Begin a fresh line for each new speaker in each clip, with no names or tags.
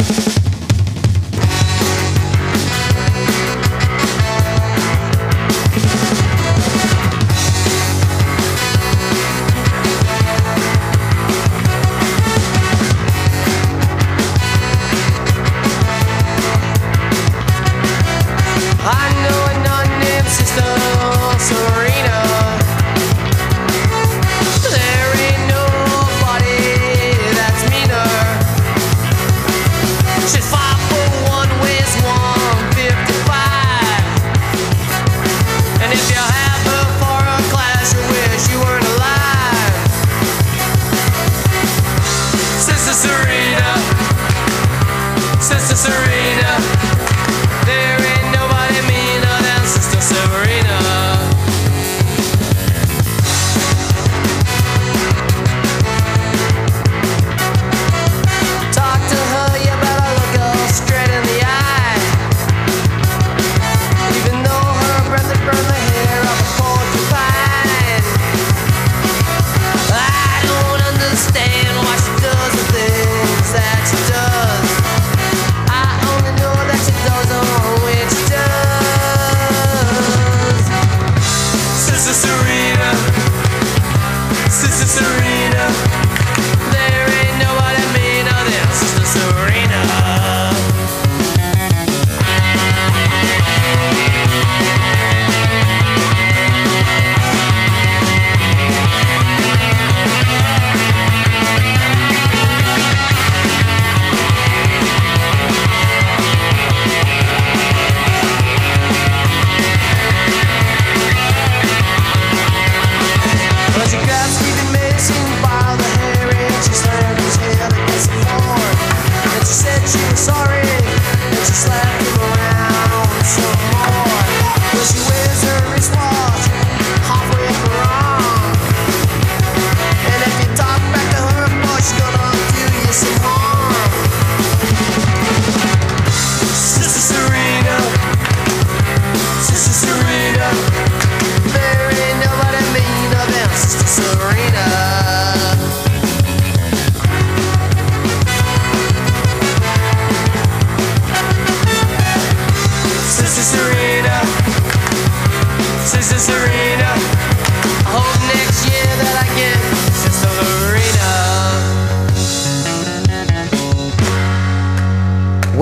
I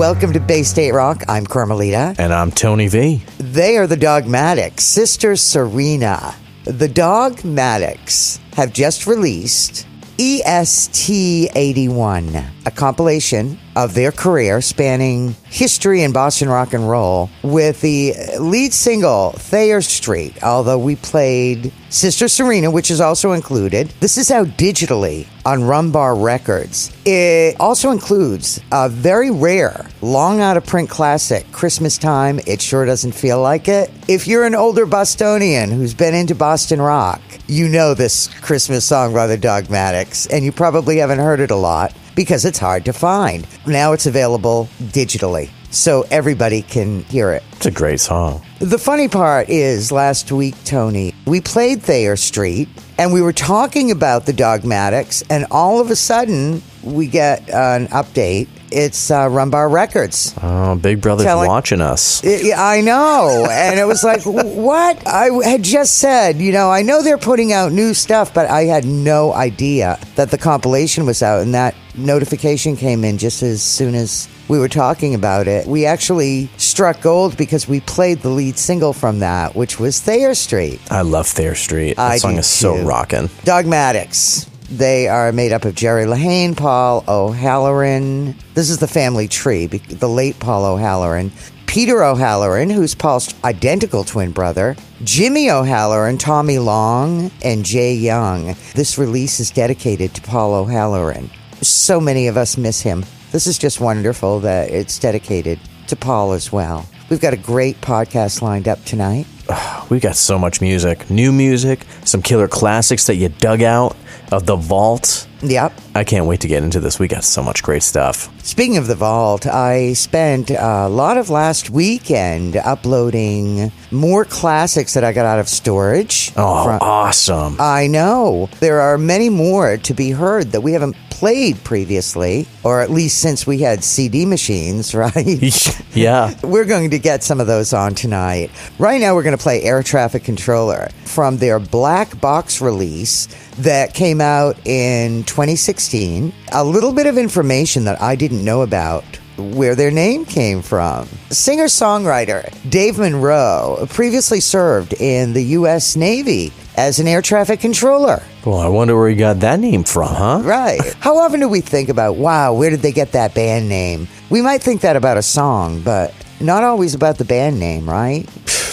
Welcome to Bay State Rock. I'm Carmelita.
And I'm Tony V.
They are the Dogmatics, Sister Serena. The Dogmatics have just released EST 81, a compilation of their career spanning history in Boston rock and roll with the lead single Thayer Street, although we played Sister Serena, which is also included. This is out digitally on Rumbar Records. It also includes a very rare, long out of print classic, Christmas Time. It sure doesn't feel like it. If you're an older Bostonian who's been into Boston rock, you know this Christmas song by the Dogmatics, and you probably haven't heard it a lot because it's hard to find. Now it's available digitally, so everybody can hear it.
It's a great song.
The funny part is last week, Tony, we played Thayer Street and we were talking about the Dogmatics, and all of a sudden we get an update. It's uh, Rumbar Records.
Oh, Big Brother's
Telling-
watching us.
I I know. And it was like, what? I had just said, you know, I know they're putting out new stuff, but I had no idea that the compilation was out. And that notification came in just as soon as we were talking about it. We actually struck gold because we played the lead single from that, which was Thayer Street.
I love Thayer Street. That
I
song is so
too.
rocking.
Dogmatics. They are made up of Jerry Lehane, Paul O'Halloran. This is the family tree, the late Paul O'Halloran. Peter O'Halloran, who's Paul's identical twin brother. Jimmy O'Halloran, Tommy Long, and Jay Young. This release is dedicated to Paul O'Halloran. So many of us miss him. This is just wonderful that it's dedicated to Paul as well. We've got a great podcast lined up tonight.
We've got so much music. New music, some killer classics that you dug out of the vault.
Yep.
I can't wait to get into this. We got so much great stuff.
Speaking of the vault, I spent a lot of last weekend uploading more classics that I got out of storage.
Oh,
from-
awesome.
I know. There are many more to be heard that we haven't played previously, or at least since we had CD machines, right?
yeah.
We're going to get some of those on tonight. Right now, we're going to play Air Traffic Controller from their black box release that came out in 2016. A little bit of information that I didn't know about where their name came from. Singer songwriter Dave Monroe previously served in the U.S. Navy as an air traffic controller.
Well, I wonder where he got that name from, huh?
Right. How often do we think about, wow, where did they get that band name? We might think that about a song, but not always about the band name, right?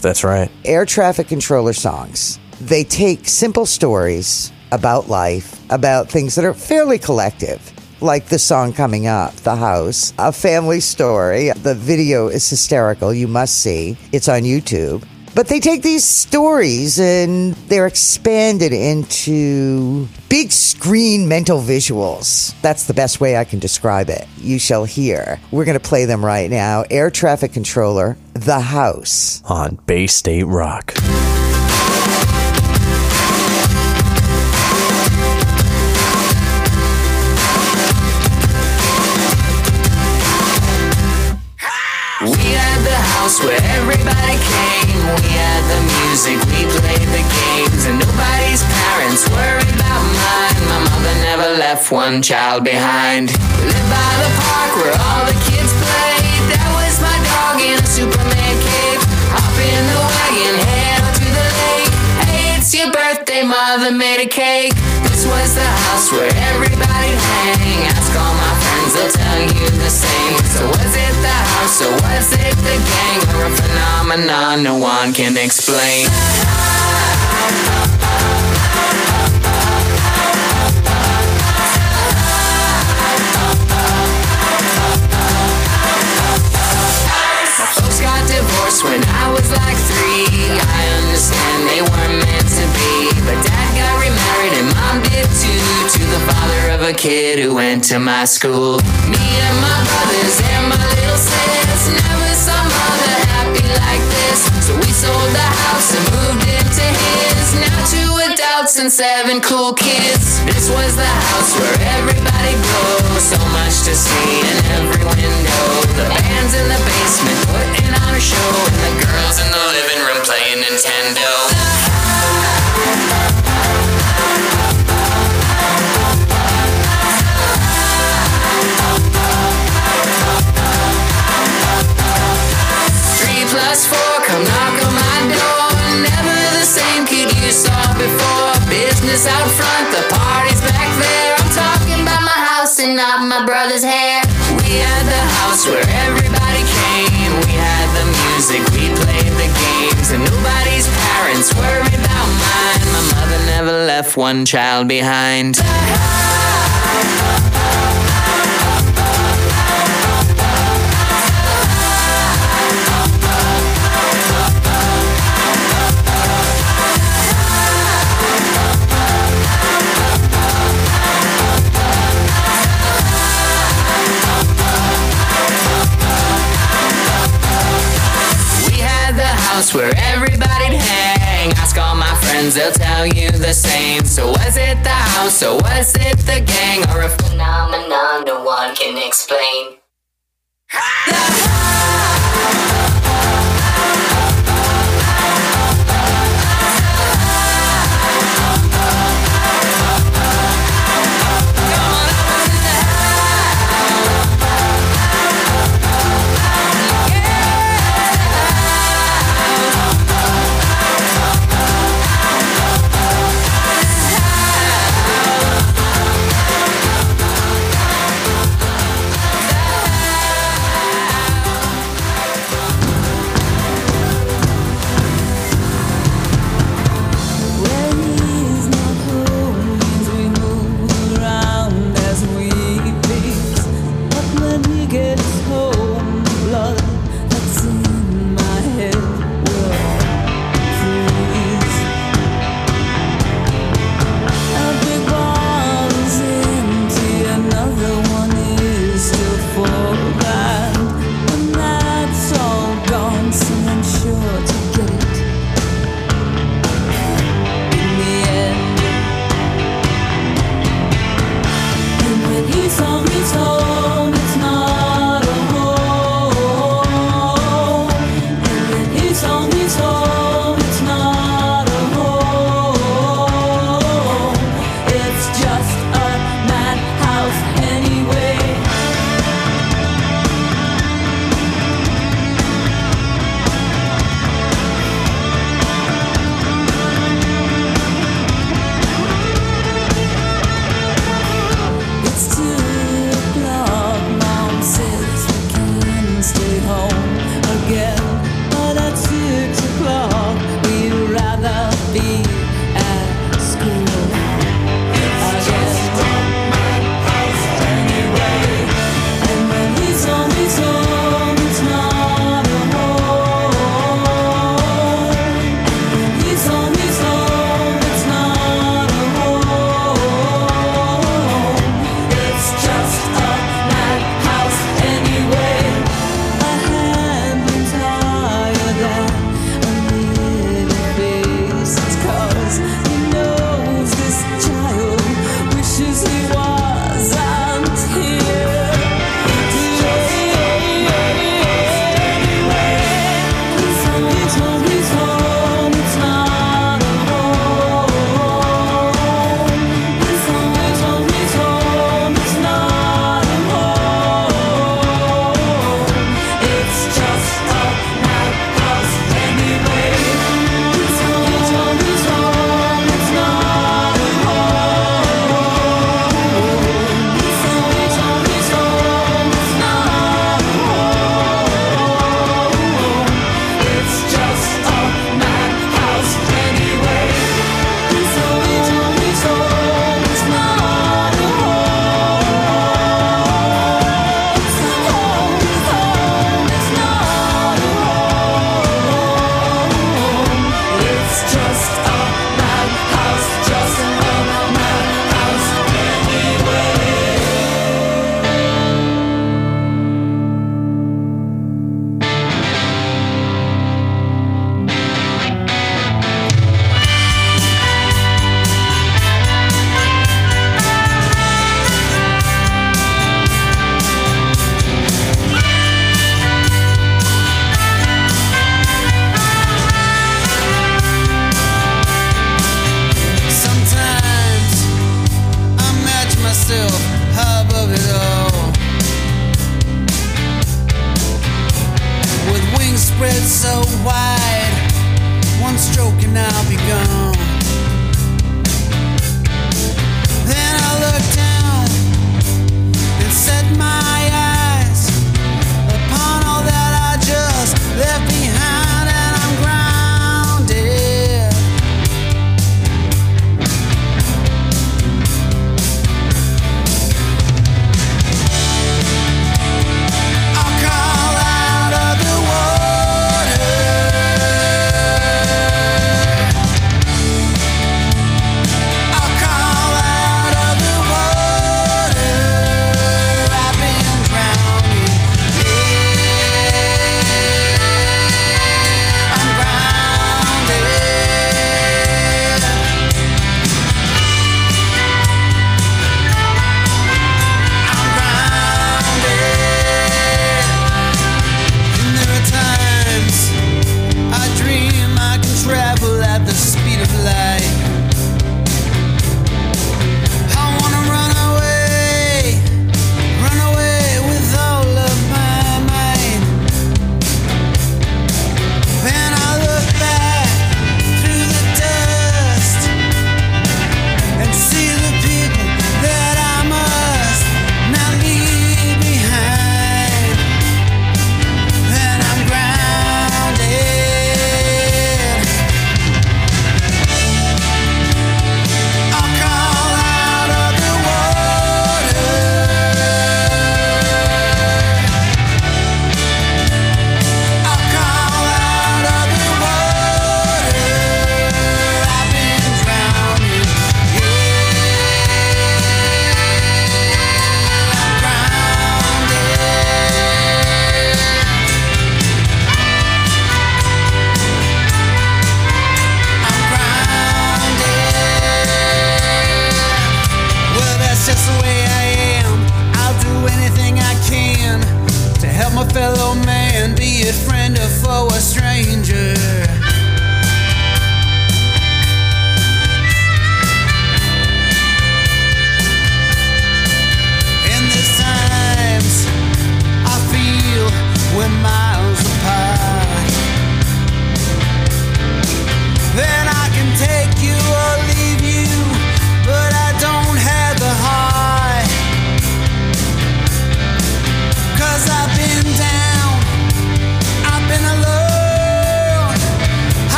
That's right.
Air traffic controller songs. They take simple stories about life, about things that are fairly collective. Like the song coming up, The House, a family story. The video is hysterical. You must see. It's on YouTube. But they take these stories and they're expanded into big screen mental visuals. That's the best way I can describe it. You shall hear. We're going to play them right now. Air traffic controller, The House.
On Bay State Rock.
House where everybody came. We had the music, we played the games, and nobody's parents worried about mine. My mother never left one child behind. We lived by the park where all the kids played. That was my dog in a Superman cape. Hop in the wagon, head out to the lake. Hey, it's your birthday, mother made a cake. This was the house where everybody hang. Ask all my friends, they'll tell you the same. So was it the house or was it the gang or a phenomenon no one can explain? When I was like three. Of a kid who went to my school. Me and my brothers and my little sis never saw mother happy like this. So we sold the house and moved into his. Now two adults and seven cool kids. This was the house where everybody goes. So much to see in every window. The band's in the basement putting on a show. And the girls in the living room playing Nintendo. Three plus four, come knock on my door. Never the same kid you saw before. Business out front, the party's back there. I'm talking about my house and not my brother's hair. We had the house where everybody came. We had the music, we played the games, and nobody's parents worried about mine. My mother never left one child behind. Friends, they'll tell you the same. So was it the house or was it the gang or a phenomenon no one can explain?
it's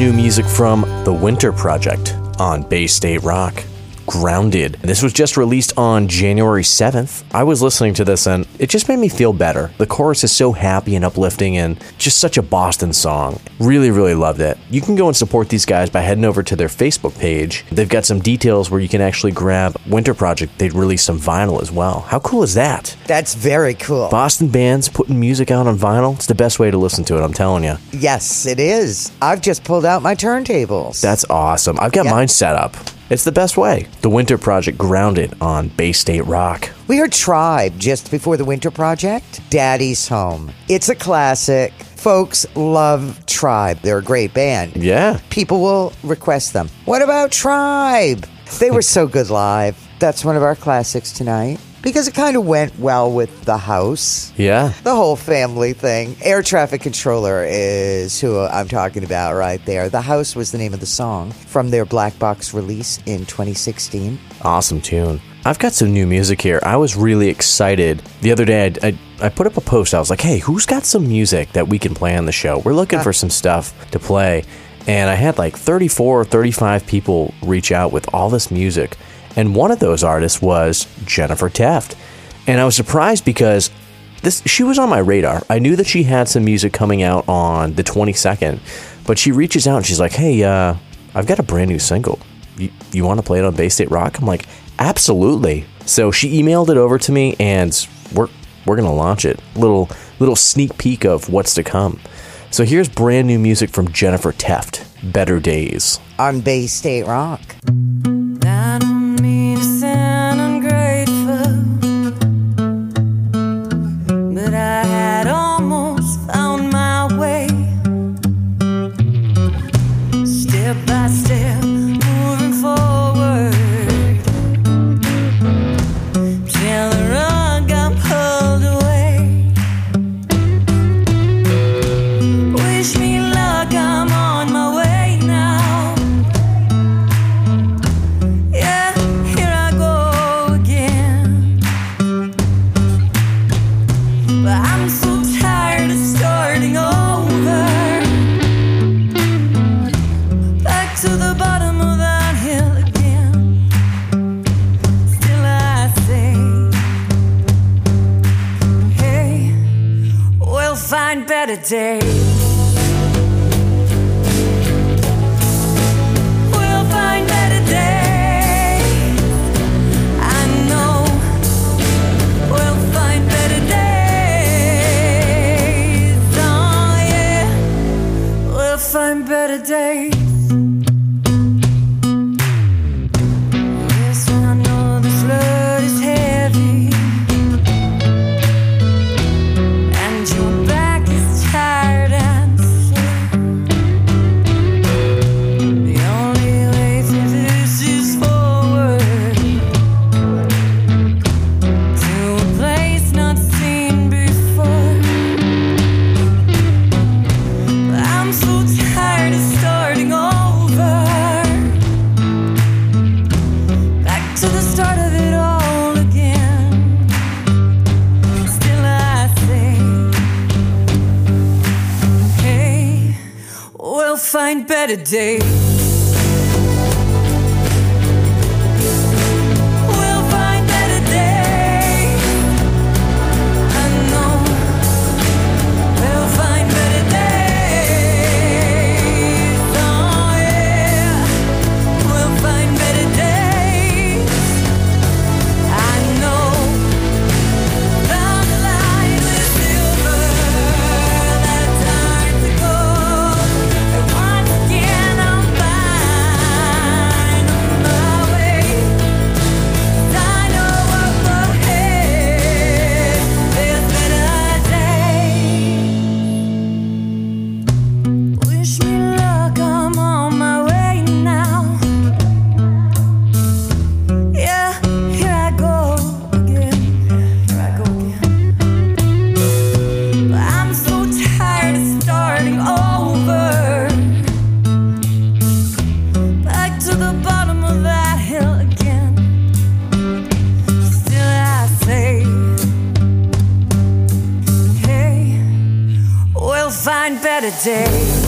new music from The Winter Project on Bay State Rock. Grounded. This was just released on January 7th. I was listening to this and it just made me feel better. The chorus is so happy and uplifting and just such a Boston song. Really, really loved it. You can go and support these guys by heading over to their Facebook page. They've got some details where you can actually grab Winter Project. They released some vinyl as well. How cool is that?
That's very cool.
Boston bands putting music out on vinyl. It's the best way to listen to it, I'm telling you.
yes, it is. I've just pulled out my turntables.
That's awesome. I've got
Yeah.
mine set up. It's the best way. The Winter Project grounded on Bay State Rock.
We heard Tribe just before the Winter Project. Daddy's Home. It's a classic. Folks love Tribe. They're a great band.
Yeah.
People will request them. What about Tribe? They were so good live. That's one of our classics tonight. Because it kind of went well with the house.
Yeah.
The whole family thing. Air traffic controller is who I'm talking about right there. The house was the name of the song from their Black Box release in 2016.
Awesome tune. I've got some new music here. I was really excited. The other day, I, I, I put up a post. I was like, hey, who's got some music that we can play on the show? We're looking uh. for some stuff to play. And I had like 34 or 35 people reach out with all this music. And one of those artists was Jennifer Tefft. And I was surprised because this she was on my radar. I knew that she had some music coming out on the 22nd, but she reaches out and she's like, "Hey, uh, I've got a brand new single. You, you want to play it on Bay State Rock?" I'm like, "Absolutely." So she emailed it over to me, and we're we're gonna launch it. Little little sneak peek of what's to come. So here's brand new music from Jennifer Tefft. Better Days.
On Bay State Rock.
I find find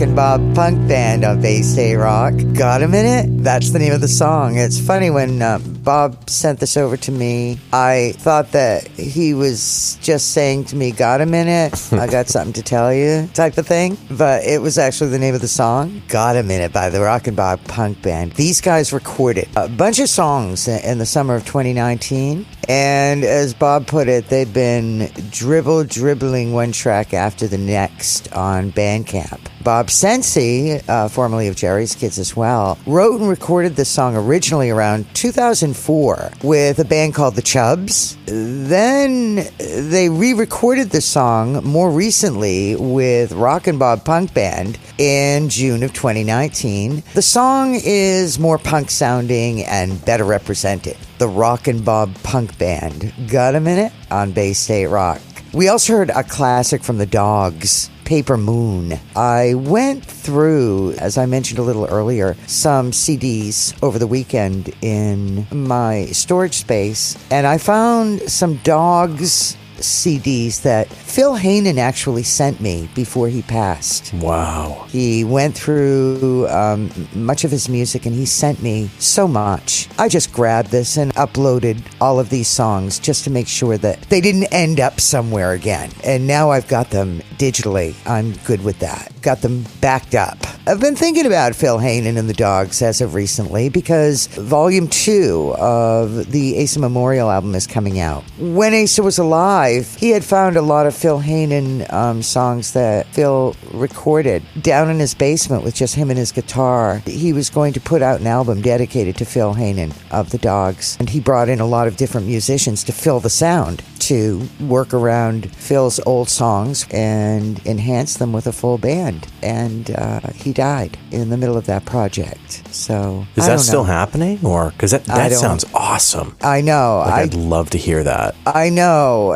Rock and Bob Punk Band on Bay State Rock. Got a minute? That's the name of the song. It's funny when uh, Bob sent this over to me. I thought that he was just saying to me, "Got a minute? I got something to tell you," type of thing. But it was actually the name of the song. "Got a Minute" by the Rock and Bob Punk Band. These guys recorded a bunch of songs in the summer of 2019, and as Bob put it, they've been dribble dribbling one track after the next on Bandcamp. Bob Cenci, uh, formerly of Jerry's Kids as well, wrote and recorded this song originally around 2004 with a band called The Chubs. Then they re recorded the song more recently with Rock and Bob Punk Band in June of 2019. The song is more punk sounding and better represented. The Rock and Bob Punk Band. Got a minute? On Bay State Rock. We also heard a classic from the Dogs. Paper Moon. I went through, as I mentioned a little earlier, some CDs over the weekend in my storage space, and I found some Dogs CDs that Phil Heyman actually sent me before he passed.
Wow.
He went through um, much of his music and he sent me so much. I just grabbed this and uploaded all of these songs just to make sure that they didn't end up somewhere again. And now I've got them digitally. I'm good with that. Got them backed up. I've been thinking about Phil Heyman and the Dogs as of recently because volume two of the Asa Memorial album is coming out. When Asa was alive, he had found a lot of Phil Heyman um, songs that Phil recorded down in his basement with just him and his guitar. He was going to put out an album dedicated to Phil Heyman of the Dogs, and he brought in a lot of different musicians to fill the sound to work around Phil's old songs and enhance them with a full band. And uh, he died in the middle of that project. So
Is that still happening? Or because that, that sounds awesome.
I know.
Like,
I
I'd love to hear that.
I know.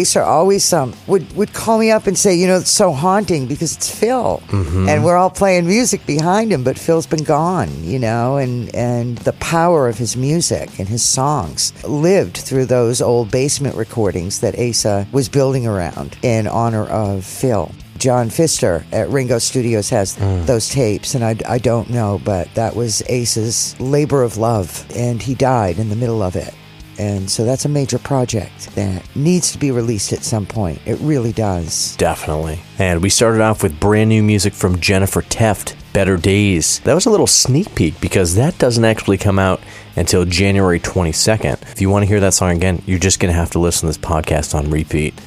Asa always um, would would call me up and say, you know, it's so haunting because it's Phil, and we're all playing music behind him, but Phil's been gone, you know, and and the power of his music and his songs lived through those old basement recordings that Asa was building around in honor of Phil. John Pfister at Ringo Studios has those tapes, and I, I don't know, but that was Asa's labor of love, and he died in the middle of it. And so that's a major project that needs to be released at some point. It really does.
Definitely. And we started off with brand new music from Jennifer Tefft, Better Days. That was a little sneak peek because that doesn't actually come out until January 22nd. If you want to hear that song again, you're just going to have to listen to this podcast on repeat.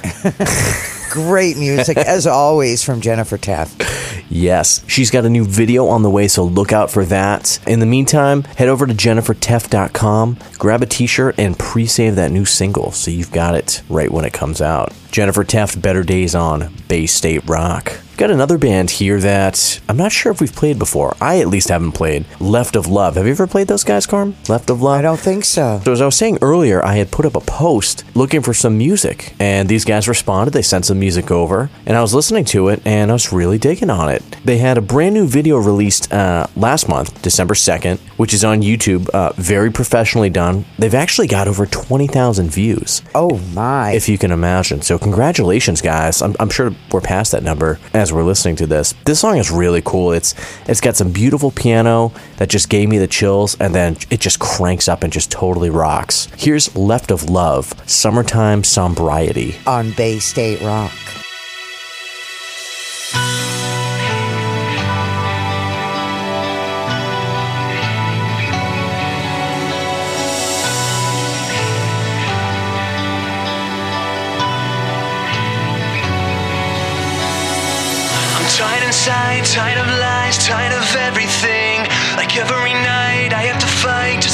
Great music, as always, from Jennifer Tefft.
Yes, she's got a new video on the way, so look out for that. In the meantime, head over to jennifertefft.com, grab a t shirt, and pre save that new single so you've got it right when it comes out. Jennifer Tefft, Better Days on Bay State Rock. Got another band here that I'm not sure if we've played before. I at least haven't played. Left of Love. Have you ever played those guys, Carm? Left of Love?
I don't think so.
So as I was saying earlier, I had put up a post looking for some music, and these guys responded. They sent some music over, and I was listening to it, and I was really digging on it. They had a brand new video released uh, last month, December second, which is on YouTube. Uh, very professionally done. They've actually got over twenty thousand views,
Oh, my.
if you can imagine. So congratulations, guys. I'm, I'm sure we're past that number as we're listening to this. This song is really cool. It's it's got some beautiful piano that just gave me the chills, and then it just cranks up and just totally rocks. Here's Left of Love, Summertime Sombriety.
on Bay State Rock.
Tired of lies, tired of everything. Like every night, I have to fight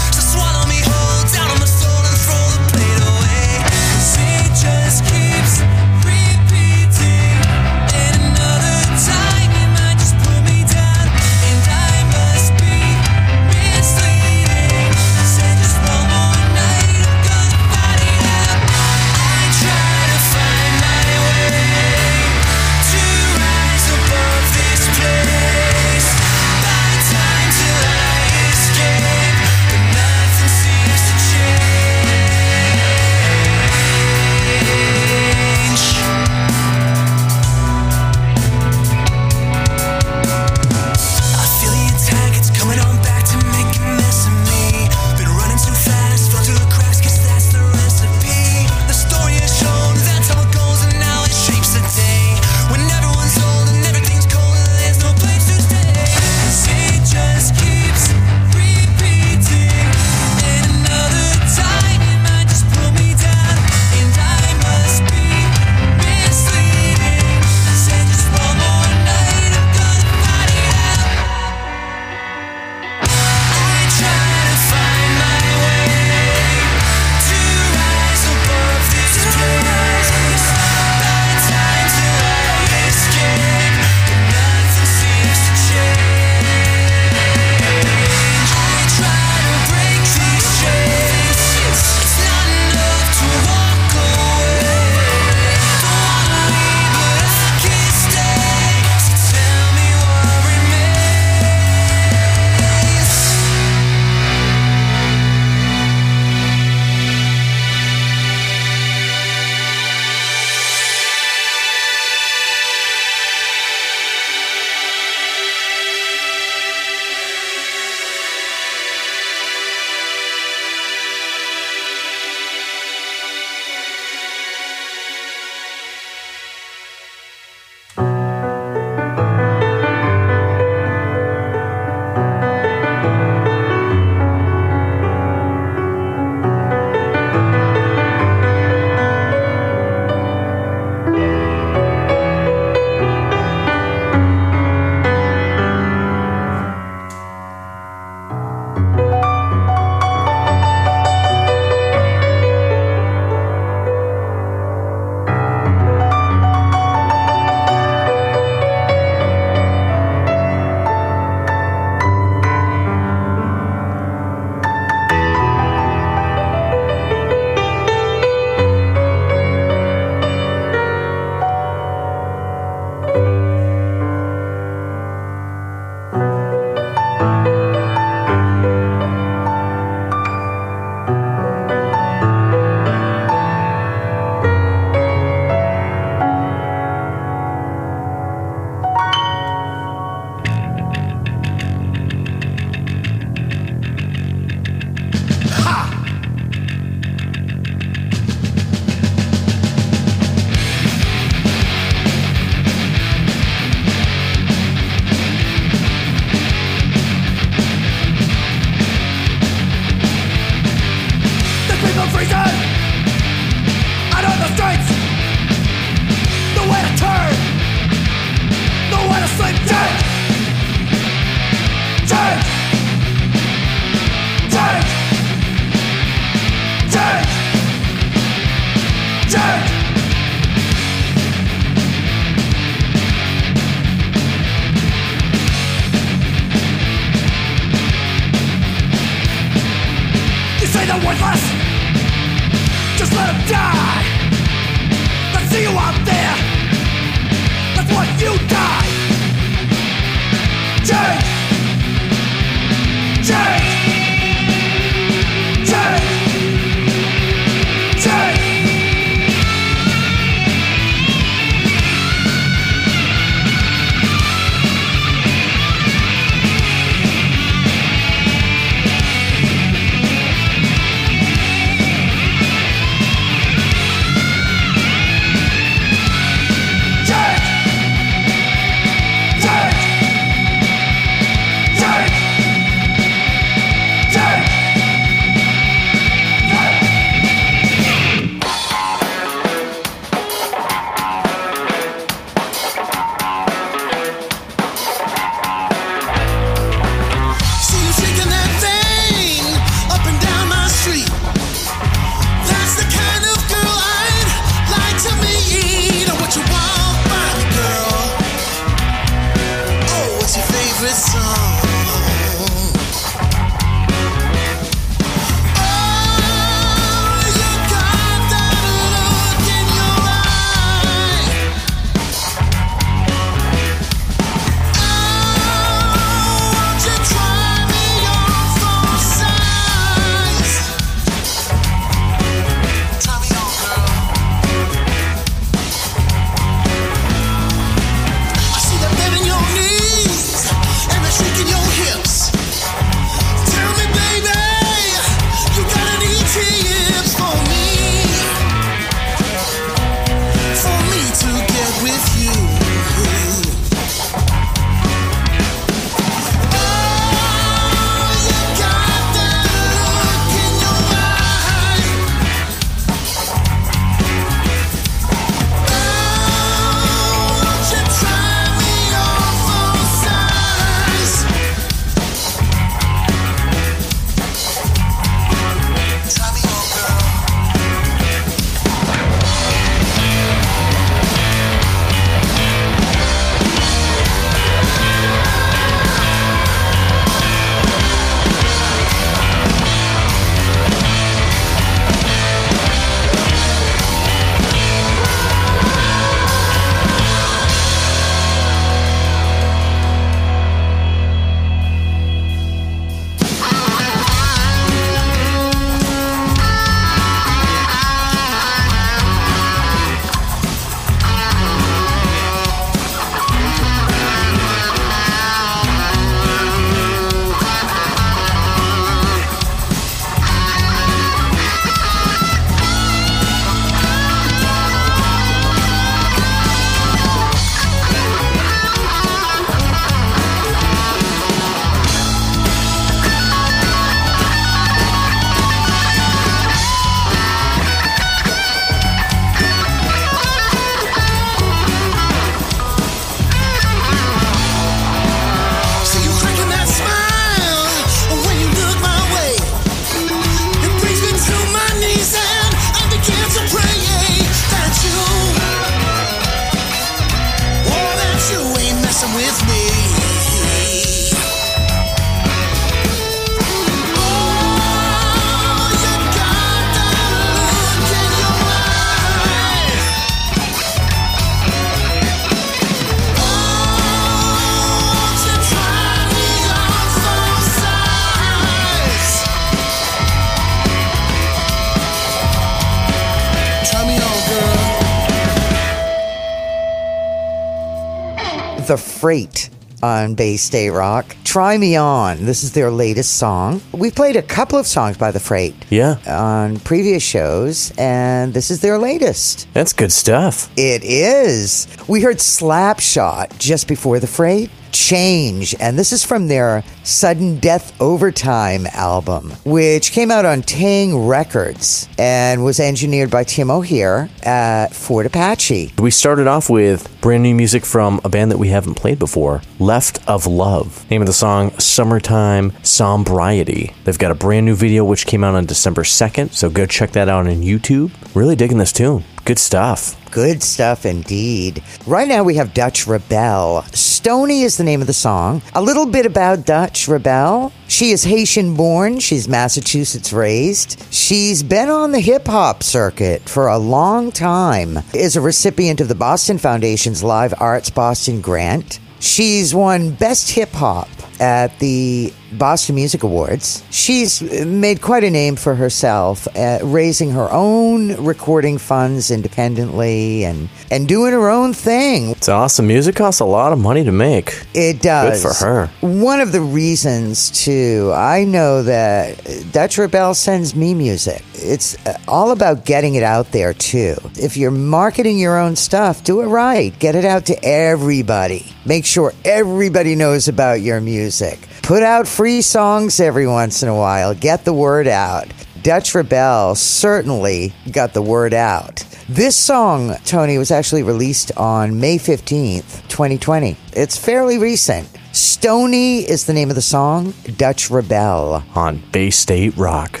Freight on Bay State Rock. Try Me On. This is their latest song. We played a couple of songs by The Freight
Yeah,
on previous shows, and this is their latest.
that's good stuff.
It is. We heard Slapshot just before The Freight. Change, and this is from their Sudden Death Overtime album, which came out on Taang Records and was engineered by Tim O'Heir at Fort Apache.
We started off with brand new music from a band that we haven't played before, Left of Love. Name of the song, Summertime Sombriety. They've got a brand new video which came out on December 2nd, so go check that out on YouTube. Really digging this tune. Good stuff.
Good stuff indeed. Right now we have Dutch ReBelle. Stony is the name of the song. A little bit about Dutch ReBelle. She is Haitian born. She's Massachusetts raised. She's been on the hip hop circuit for a long time. Is a recipient of the Boston Foundation's Live Arts Boston grant. She's won Best Hip Hop at the Boston Music Awards. She's made quite a name for herself, uh, raising her own recording funds independently and, and doing her own thing.
It's awesome. Music costs a lot of money to make.
It does.
Good for her.
One of the reasons, too, I know that Dutch ReBelle sends me music. It's uh, all about getting it out there, too. If you're marketing your own stuff, do it right. Get it out to everybody. Make sure everybody knows about your music. Put out free songs every once in a while. Get the word out. Dutch ReBelle certainly got the word out. This song, Stony, was actually released on May 15th, 2020. It's fairly recent. Stony is the name of the song, Dutch ReBelle.
On Bay State Rock.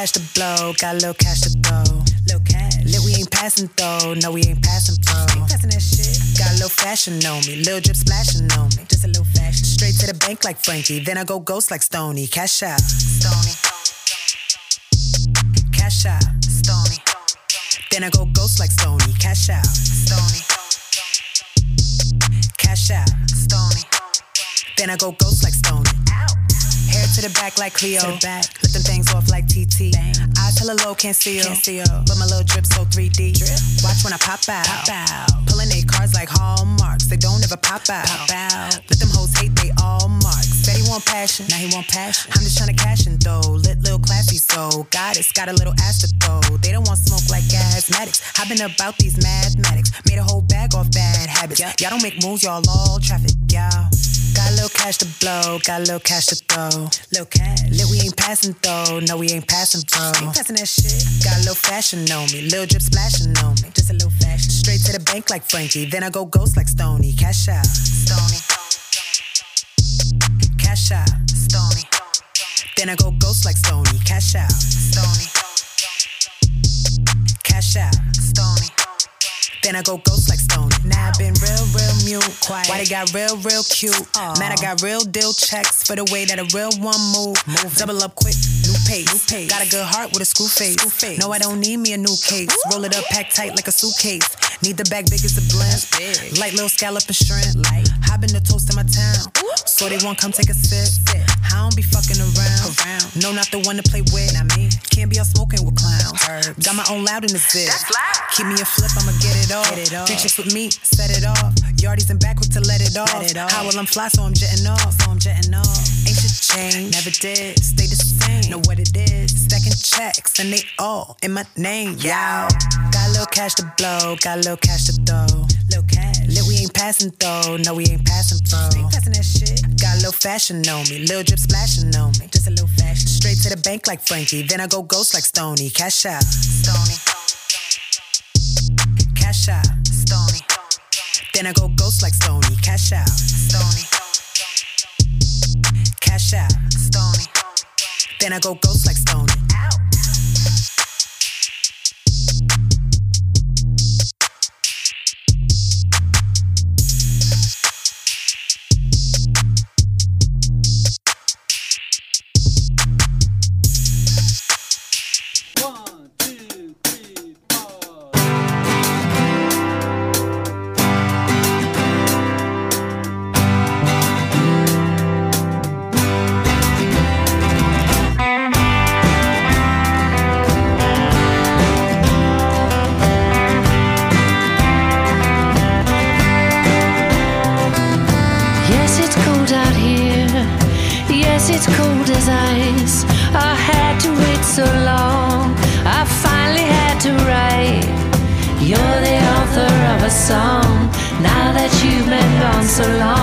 Cash to blow, got a little cash to throw. Little cash. Lit, we ain't passing though, no, we ain't passing bro. Oh, ain't passing that shit. Got a little fashion on me, little drip splashing on me. Just a little fashion. Straight to the bank like Frankie, then I go ghost like Stony. Cash out, Stony. Cash out, Stony. Then I go ghost like Stony. Cash out, Stony. Cash out, Stony. Then I go ghost like to the back like Cleo. Back. Let them things off like TT. I tell a low can't see you. But my little drip so 3D. Drip. Watch when I pop out. Pop out. Pulling they cards like hallmarks. They don't ever pop out. Pop out. Let them hoes hate they all marks. Said he want passion. Now he want passion. I'm just trying to cash in though. Lit little classy so. Goddess got a little ass to throw. They don't want smoke like asthmatics. I've been about these mathematics. Made a whole bag off bad habits. Y'all don't make moves, y'all all traffic. Y'all. Got a little cash to blow, got a little cash to throw. Little cash. Lit, we ain't passing though. No, we ain't passing, bro. Ain't passing that shit. Got a little fashion on me, little drip splashing on me. Just a little fashion. Straight to the bank like Frankie, then I go ghost like Stony. Cash out, Stony. Cash out, Stony. Then I go ghost like Stony. Cash out, Stony. Cash out, Stony. Then I go ghost like Stony. Now I've been real, real mute. Quiet. Why they got real, real cute? Man, I got real deal checks for the way that a real one move. Move. Double up quick, pace. Got a good heart with a screw face. No, I don't need me a new case. Roll it up, pack tight like a suitcase. Need the bag big as a blend. Light little scallop and shrimp. Light. Hop in the toast in my town. So they won't come take a sip. I don't be fucking around. No, not the one to play with. Not me. Can't be out smoking with clowns. Got my own loud in the zip. Keep me a flip, I'ma get it off.
Get it off.
Three chicks with me, set it off. Yardies and back quick to let it off.
Let it off.
How will I'm fly, so I'm jetting off. So I'm jetting off. Ain't shit changed, never did. Stay the same. Know what it is. Stacking checks, and they all in my name. Yow. Got a little cash to blow, got a little cash to throw. Little cash. Lit, we ain't passing though. No, we ain't passing, bro. Ain't passing that shit. Got a little fashion on me, little drip splashing on me. Just a little fashion. Straight to the bank like Frankie, then I go ghost like Stony. Cash out, Stony. Cash out, Stony. Then I go ghost like Stony. Cash out, Stony. Cash out, Stony. Then I go ghost like Stony.
Song. Now that you've been gone so long,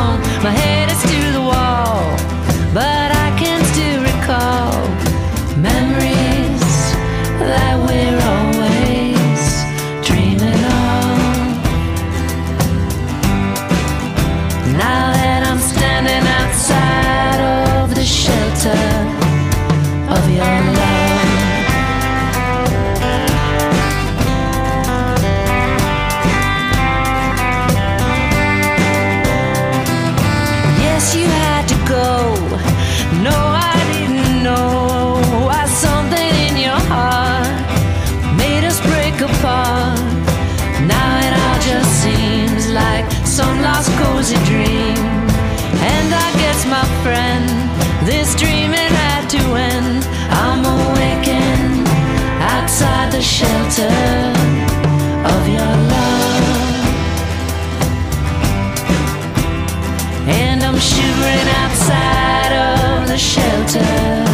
I'm shivering outside of the shelter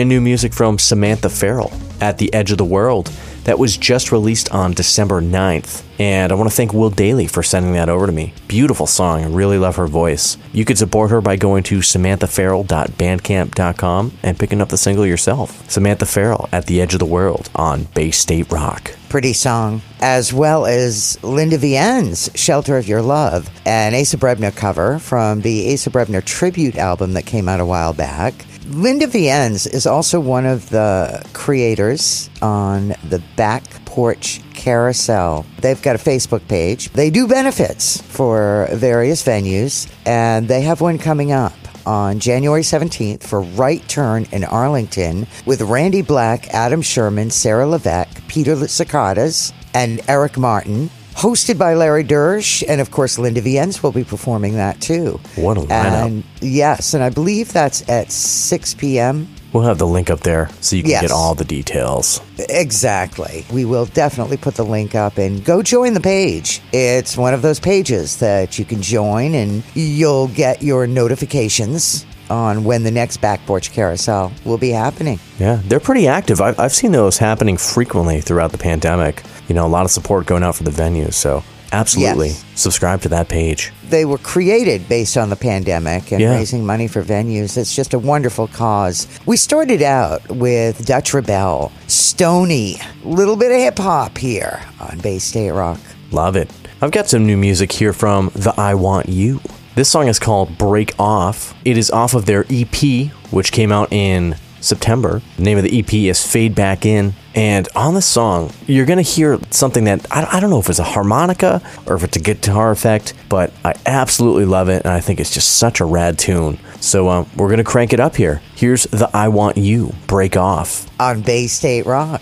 brand new music from Samantha Farrell at the Edge of the World that was just released on December 9th. And I want to thank Will Dailey for sending that over to me. Beautiful song. I really love her voice. You could support her by going to samanthafarrell.bandcamp.com and picking up the single yourself. Samantha Farrell at the Edge of the World on Bay State Rock.
Pretty song, as well as Linda Viens' Shelter of Your Love, an Asa Brebner cover from the Asa Brebner tribute album that came out a while back. Linda Viens is also one of the creators on the Back Porch Carousel. They've got a Facebook page. They do benefits for various venues, and they have one coming up on January 17th for Right Turn in Arlington with Randy Black, Adam Sherman, Sarah Levesque, Peter Cicadas, and Eric Martin. Hosted by Larry Dersch, and of course, Linda Viens will be performing that too.
What a lineup.
And yes, and I believe that's at 6 p.m.
We'll have the link up there so you can
Yes.
get all the details.
Exactly. We will definitely put the link up and go join the page. It's one of those pages that you can join and you'll get your notifications on when the next back porch carousel will be happening.
Yeah, they're pretty active. I've, I've seen those happening frequently throughout the pandemic. You know, a lot of support going out for the venues. So, absolutely
Yes.
subscribe to that page.
They were created based on the pandemic and
Yeah.
raising money for venues. It's just a wonderful cause. We started out with Dutch ReBelle, Stony, little bit of hip hop here on Bay State Rock.
Love it. I've got some new music here from The I Want You. This song is called Break Off. It is off of their EP, which came out in September. The name of the EP is Fade Back In. And on the song, you're going to hear something that I, I don't know if it's a harmonica or if it's a guitar effect, but I absolutely love it. And I think it's just such a rad tune. So uh, we're going to crank it up here. Here's The I Want You Break Off.
on Bay State Rock.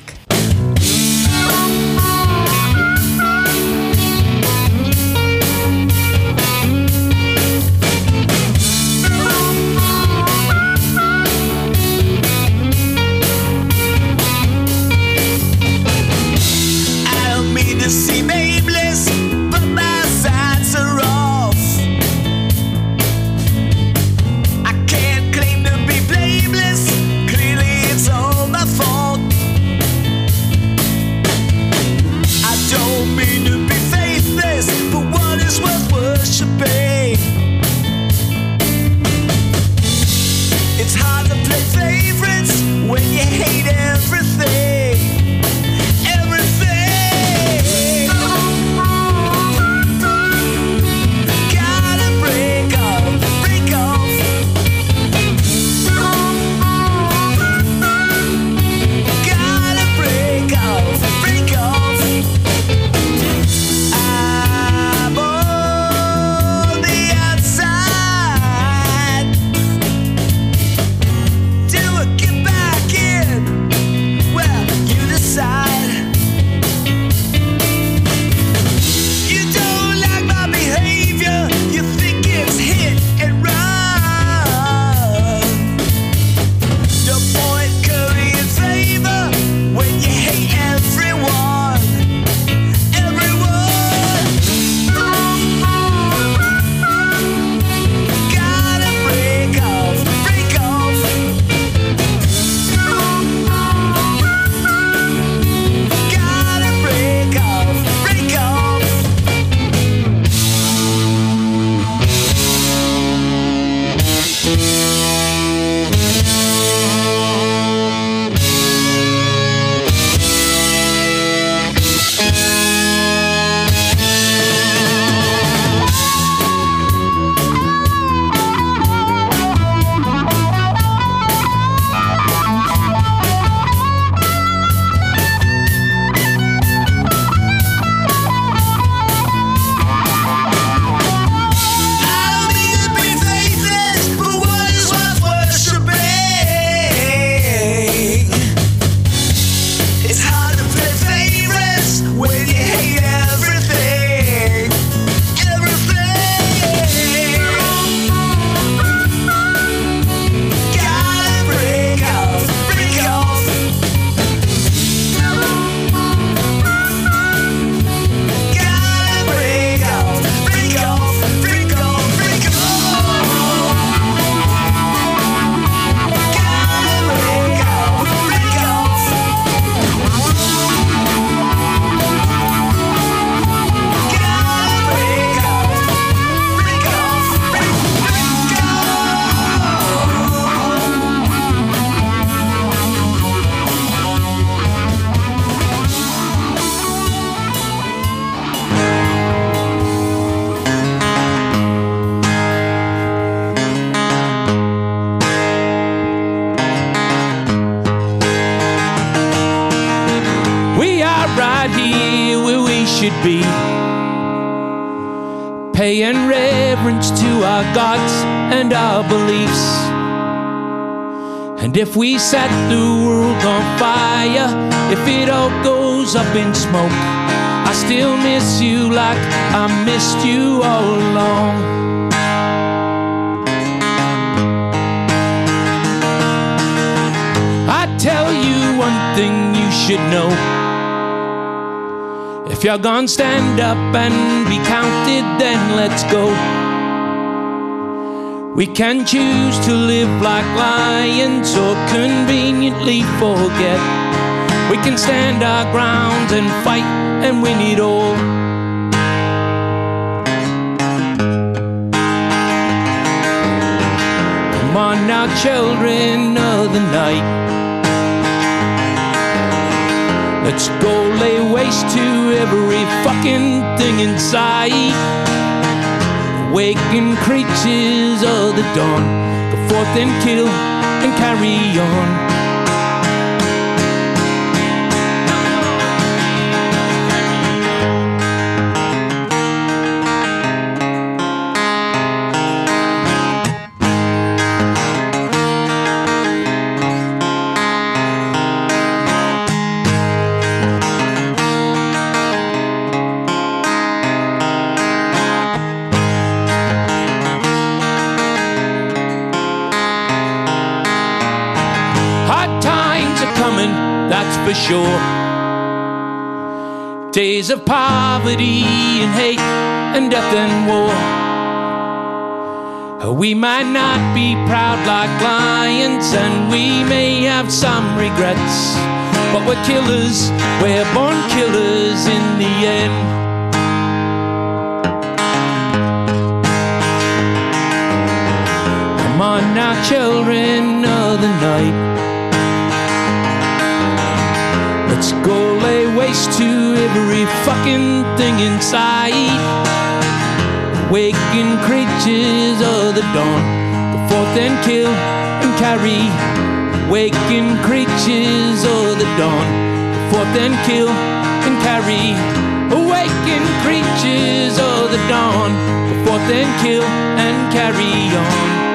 If we set the world on fire, if it all goes up in smoke, I still miss you like I missed you all along. I tell you one thing you should know. If you're gonna stand up and be counted, then let's go. We can choose to live like lions or conveniently forget. We can stand our ground and fight and win it all. Come on now, children of the night. Let's go lay waste to every fucking thing in sight. Awaken creatures of the dawn. Go forth and kill and carry on. Sure. Days of poverty and hate and death and war. We might not be proud like lions and we may have some regrets. But we're killers, we're born killers in the end. Come on now, children of the night. Let's go lay waste to every fucking thing in sight. Waking creatures of the dawn, go forth and kill and carry. Waking creatures of the dawn, go forth and kill and carry. Awaken creatures of the dawn, go forth and kill and carry on.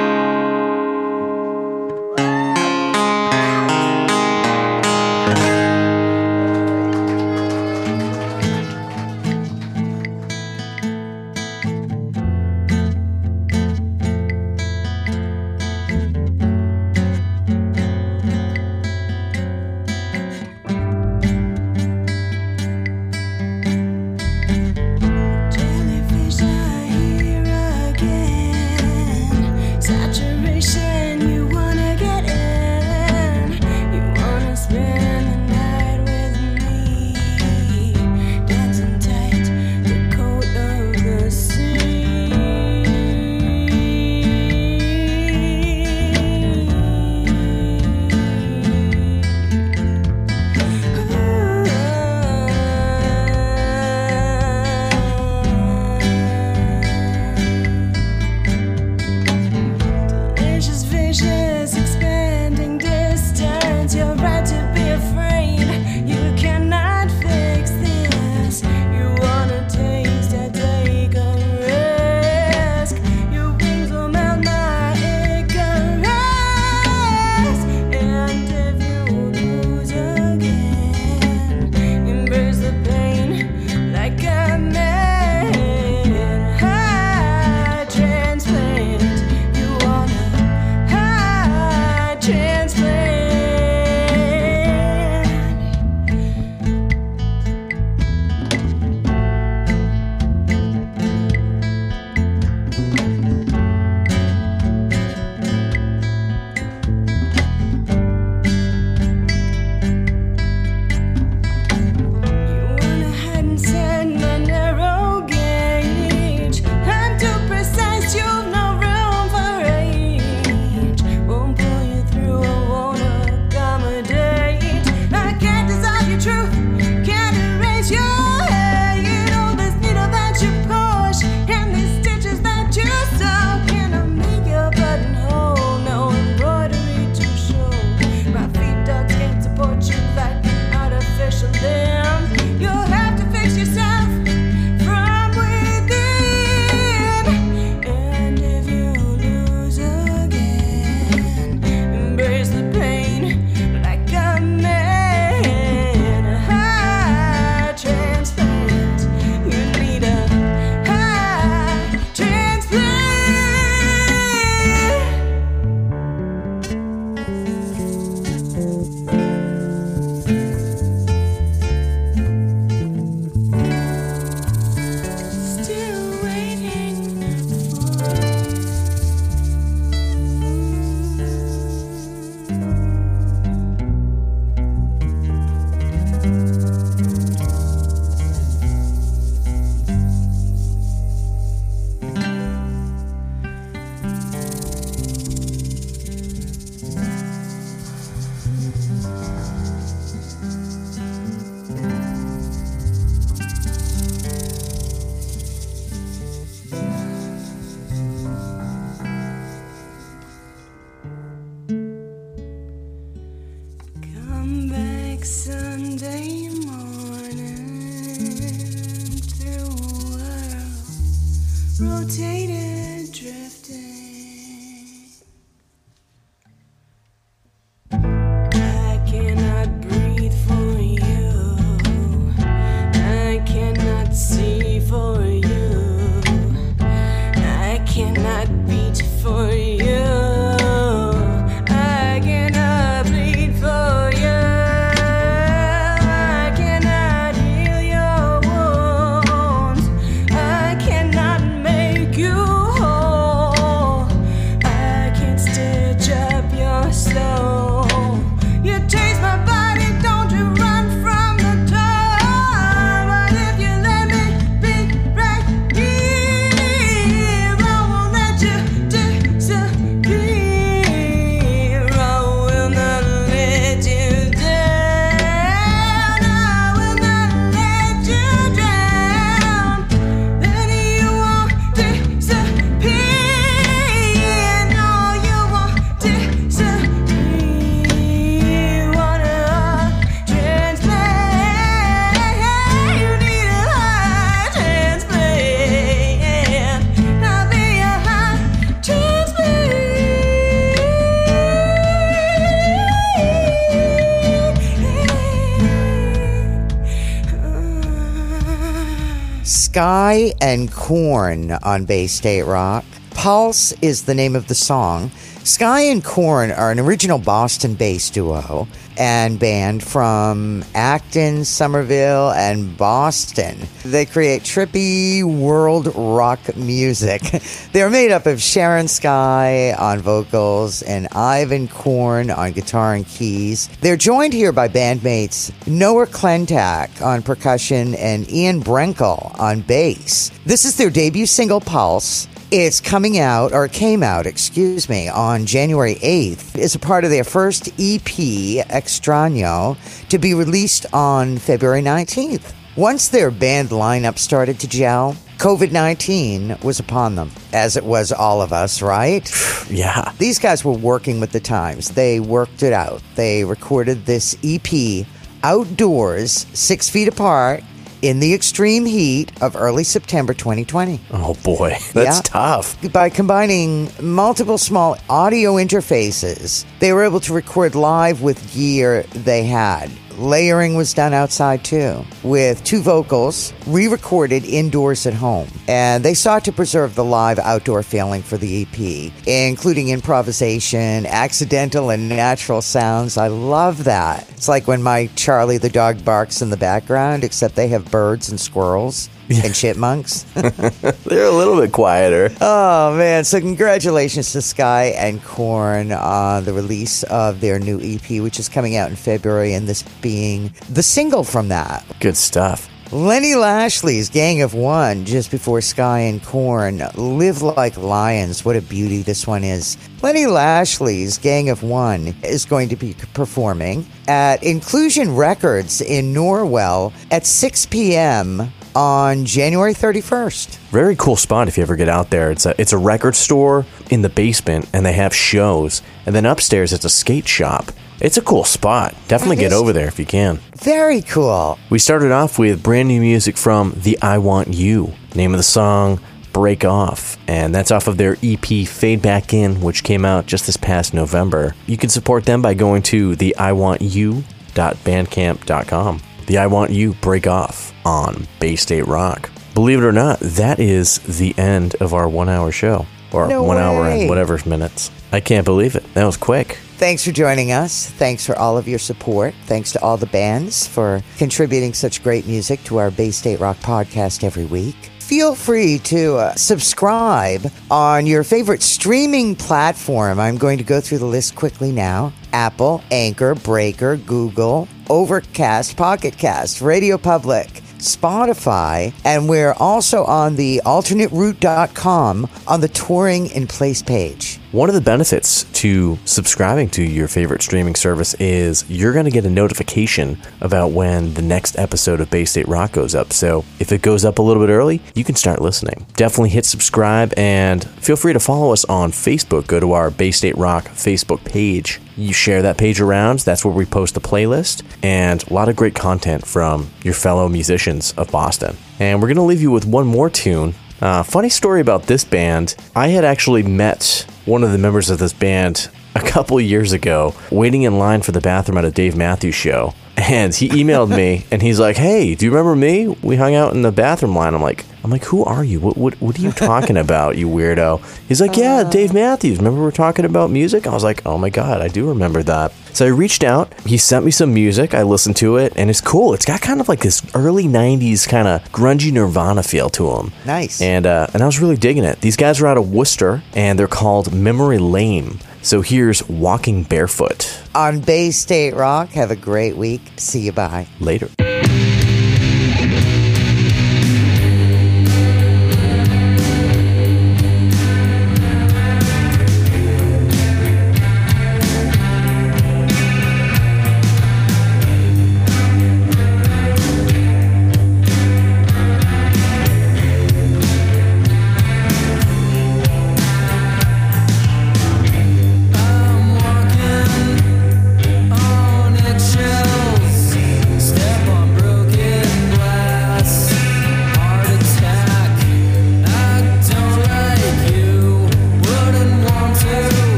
Sky and Corn on Bay State Rock. Pulse is the name of the song. Sky and Corn are an original Boston based duo and band from Acton, Somerville, and Boston. They create trippy world rock music. They're made up of Sharon Sky on vocals and Ivan Korn on guitar and keys. They're joined here by bandmates Noah Klentak on percussion and Ian Brenkel on bass. This is their debut single, Pulse. It's coming out, or came out, excuse me, on January 8th as a part of their first EP, Extraño, to be released on February 19th. Once their band lineup started to gel, COVID 19 was upon them, as it was all of us, right?
Yeah.
These guys were working with the times. They worked it out. They recorded this EP outdoors, six feet apart, in the extreme heat of early September 2020.
Oh boy, that's
Yeah.
tough.
By combining multiple small audio interfaces, they were able to record live with gear they had. Layering was done outside too, with two vocals re recorded indoors at home. And they sought to preserve the live outdoor feeling for the EP, including improvisation, accidental and natural sounds. I love that. It's like when my Charlie the dog barks in the background, except they have birds and squirrels and chipmunks.
They're a little bit quieter.
Oh man! So congratulations to Sky and Corn on the release of their new EP, which is coming out in February, and this being the single from that.
Good stuff.
Lenny Lashley's Gang of One, just before Sky and Corn, Live Like Lions. What a beauty this one is. Lenny Lashley's Gang of One is going to be performing at Inclusion Records in Norwell at 6 p.m. on January 31st.
Very cool spot if you ever get out there. It's a it's a record store in the basement and they have shows. And then upstairs it's a skate shop. It's a cool spot. Definitely get over there if you can.
Very cool.
We started off with brand new music from The I Want You. Name of the song Break Off, and that's off of their EP Fade Back In, which came out just this past November. You can support them by going to the I Want You.bandcamp.com. The I Want You Break Off on Bay State Rock. Believe it or not, that is the end of our one hour show. Or
No
one hour and whatever minutes. I can't believe it. That was quick.
Thanks for joining us. Thanks for all of your support. Thanks to all the bands for contributing such great music to our Bay State Rock podcast every week. Feel free to uh, subscribe on your favorite streaming platform. I'm going to go through the list quickly now Apple, Anchor, Breaker, Google, Overcast, Pocket Cast, Radio Public, Spotify, and we're also on the alternateroute.com on the touring in place page.
One of the benefits to subscribing to your favorite streaming service is you're going to get a notification about when the next episode of Bay State Rock goes up. So if it goes up a little bit early, you can start listening. Definitely hit subscribe and feel free to follow us on Facebook. Go to our Bay State Rock Facebook page. You share that page around. That's where we post the playlist and a lot of great content from your fellow musicians of Boston. And we're going to leave you with one more tune uh, funny story about this band. I had actually met one of the members of this band a couple years ago, waiting in line for the bathroom at a Dave Matthews show. And he emailed me and he's like, Hey, do you remember me? We hung out in the bathroom line. I'm like, I'm like, who are you? What, what, what are you talking about, you weirdo? He's like, yeah, Dave Matthews. Remember we are talking about music? I was like, oh my God, I do remember that. So I reached out. He sent me some music. I listened to it and it's cool. It's got kind of like this early 90s kind of grungy Nirvana feel to him.
Nice.
And, uh, and I was really digging it. These guys are out of Worcester and they're called Memory Lane. So here's Walking Barefoot.
On Bay State Rock, have a great week. See you. Bye.
Later.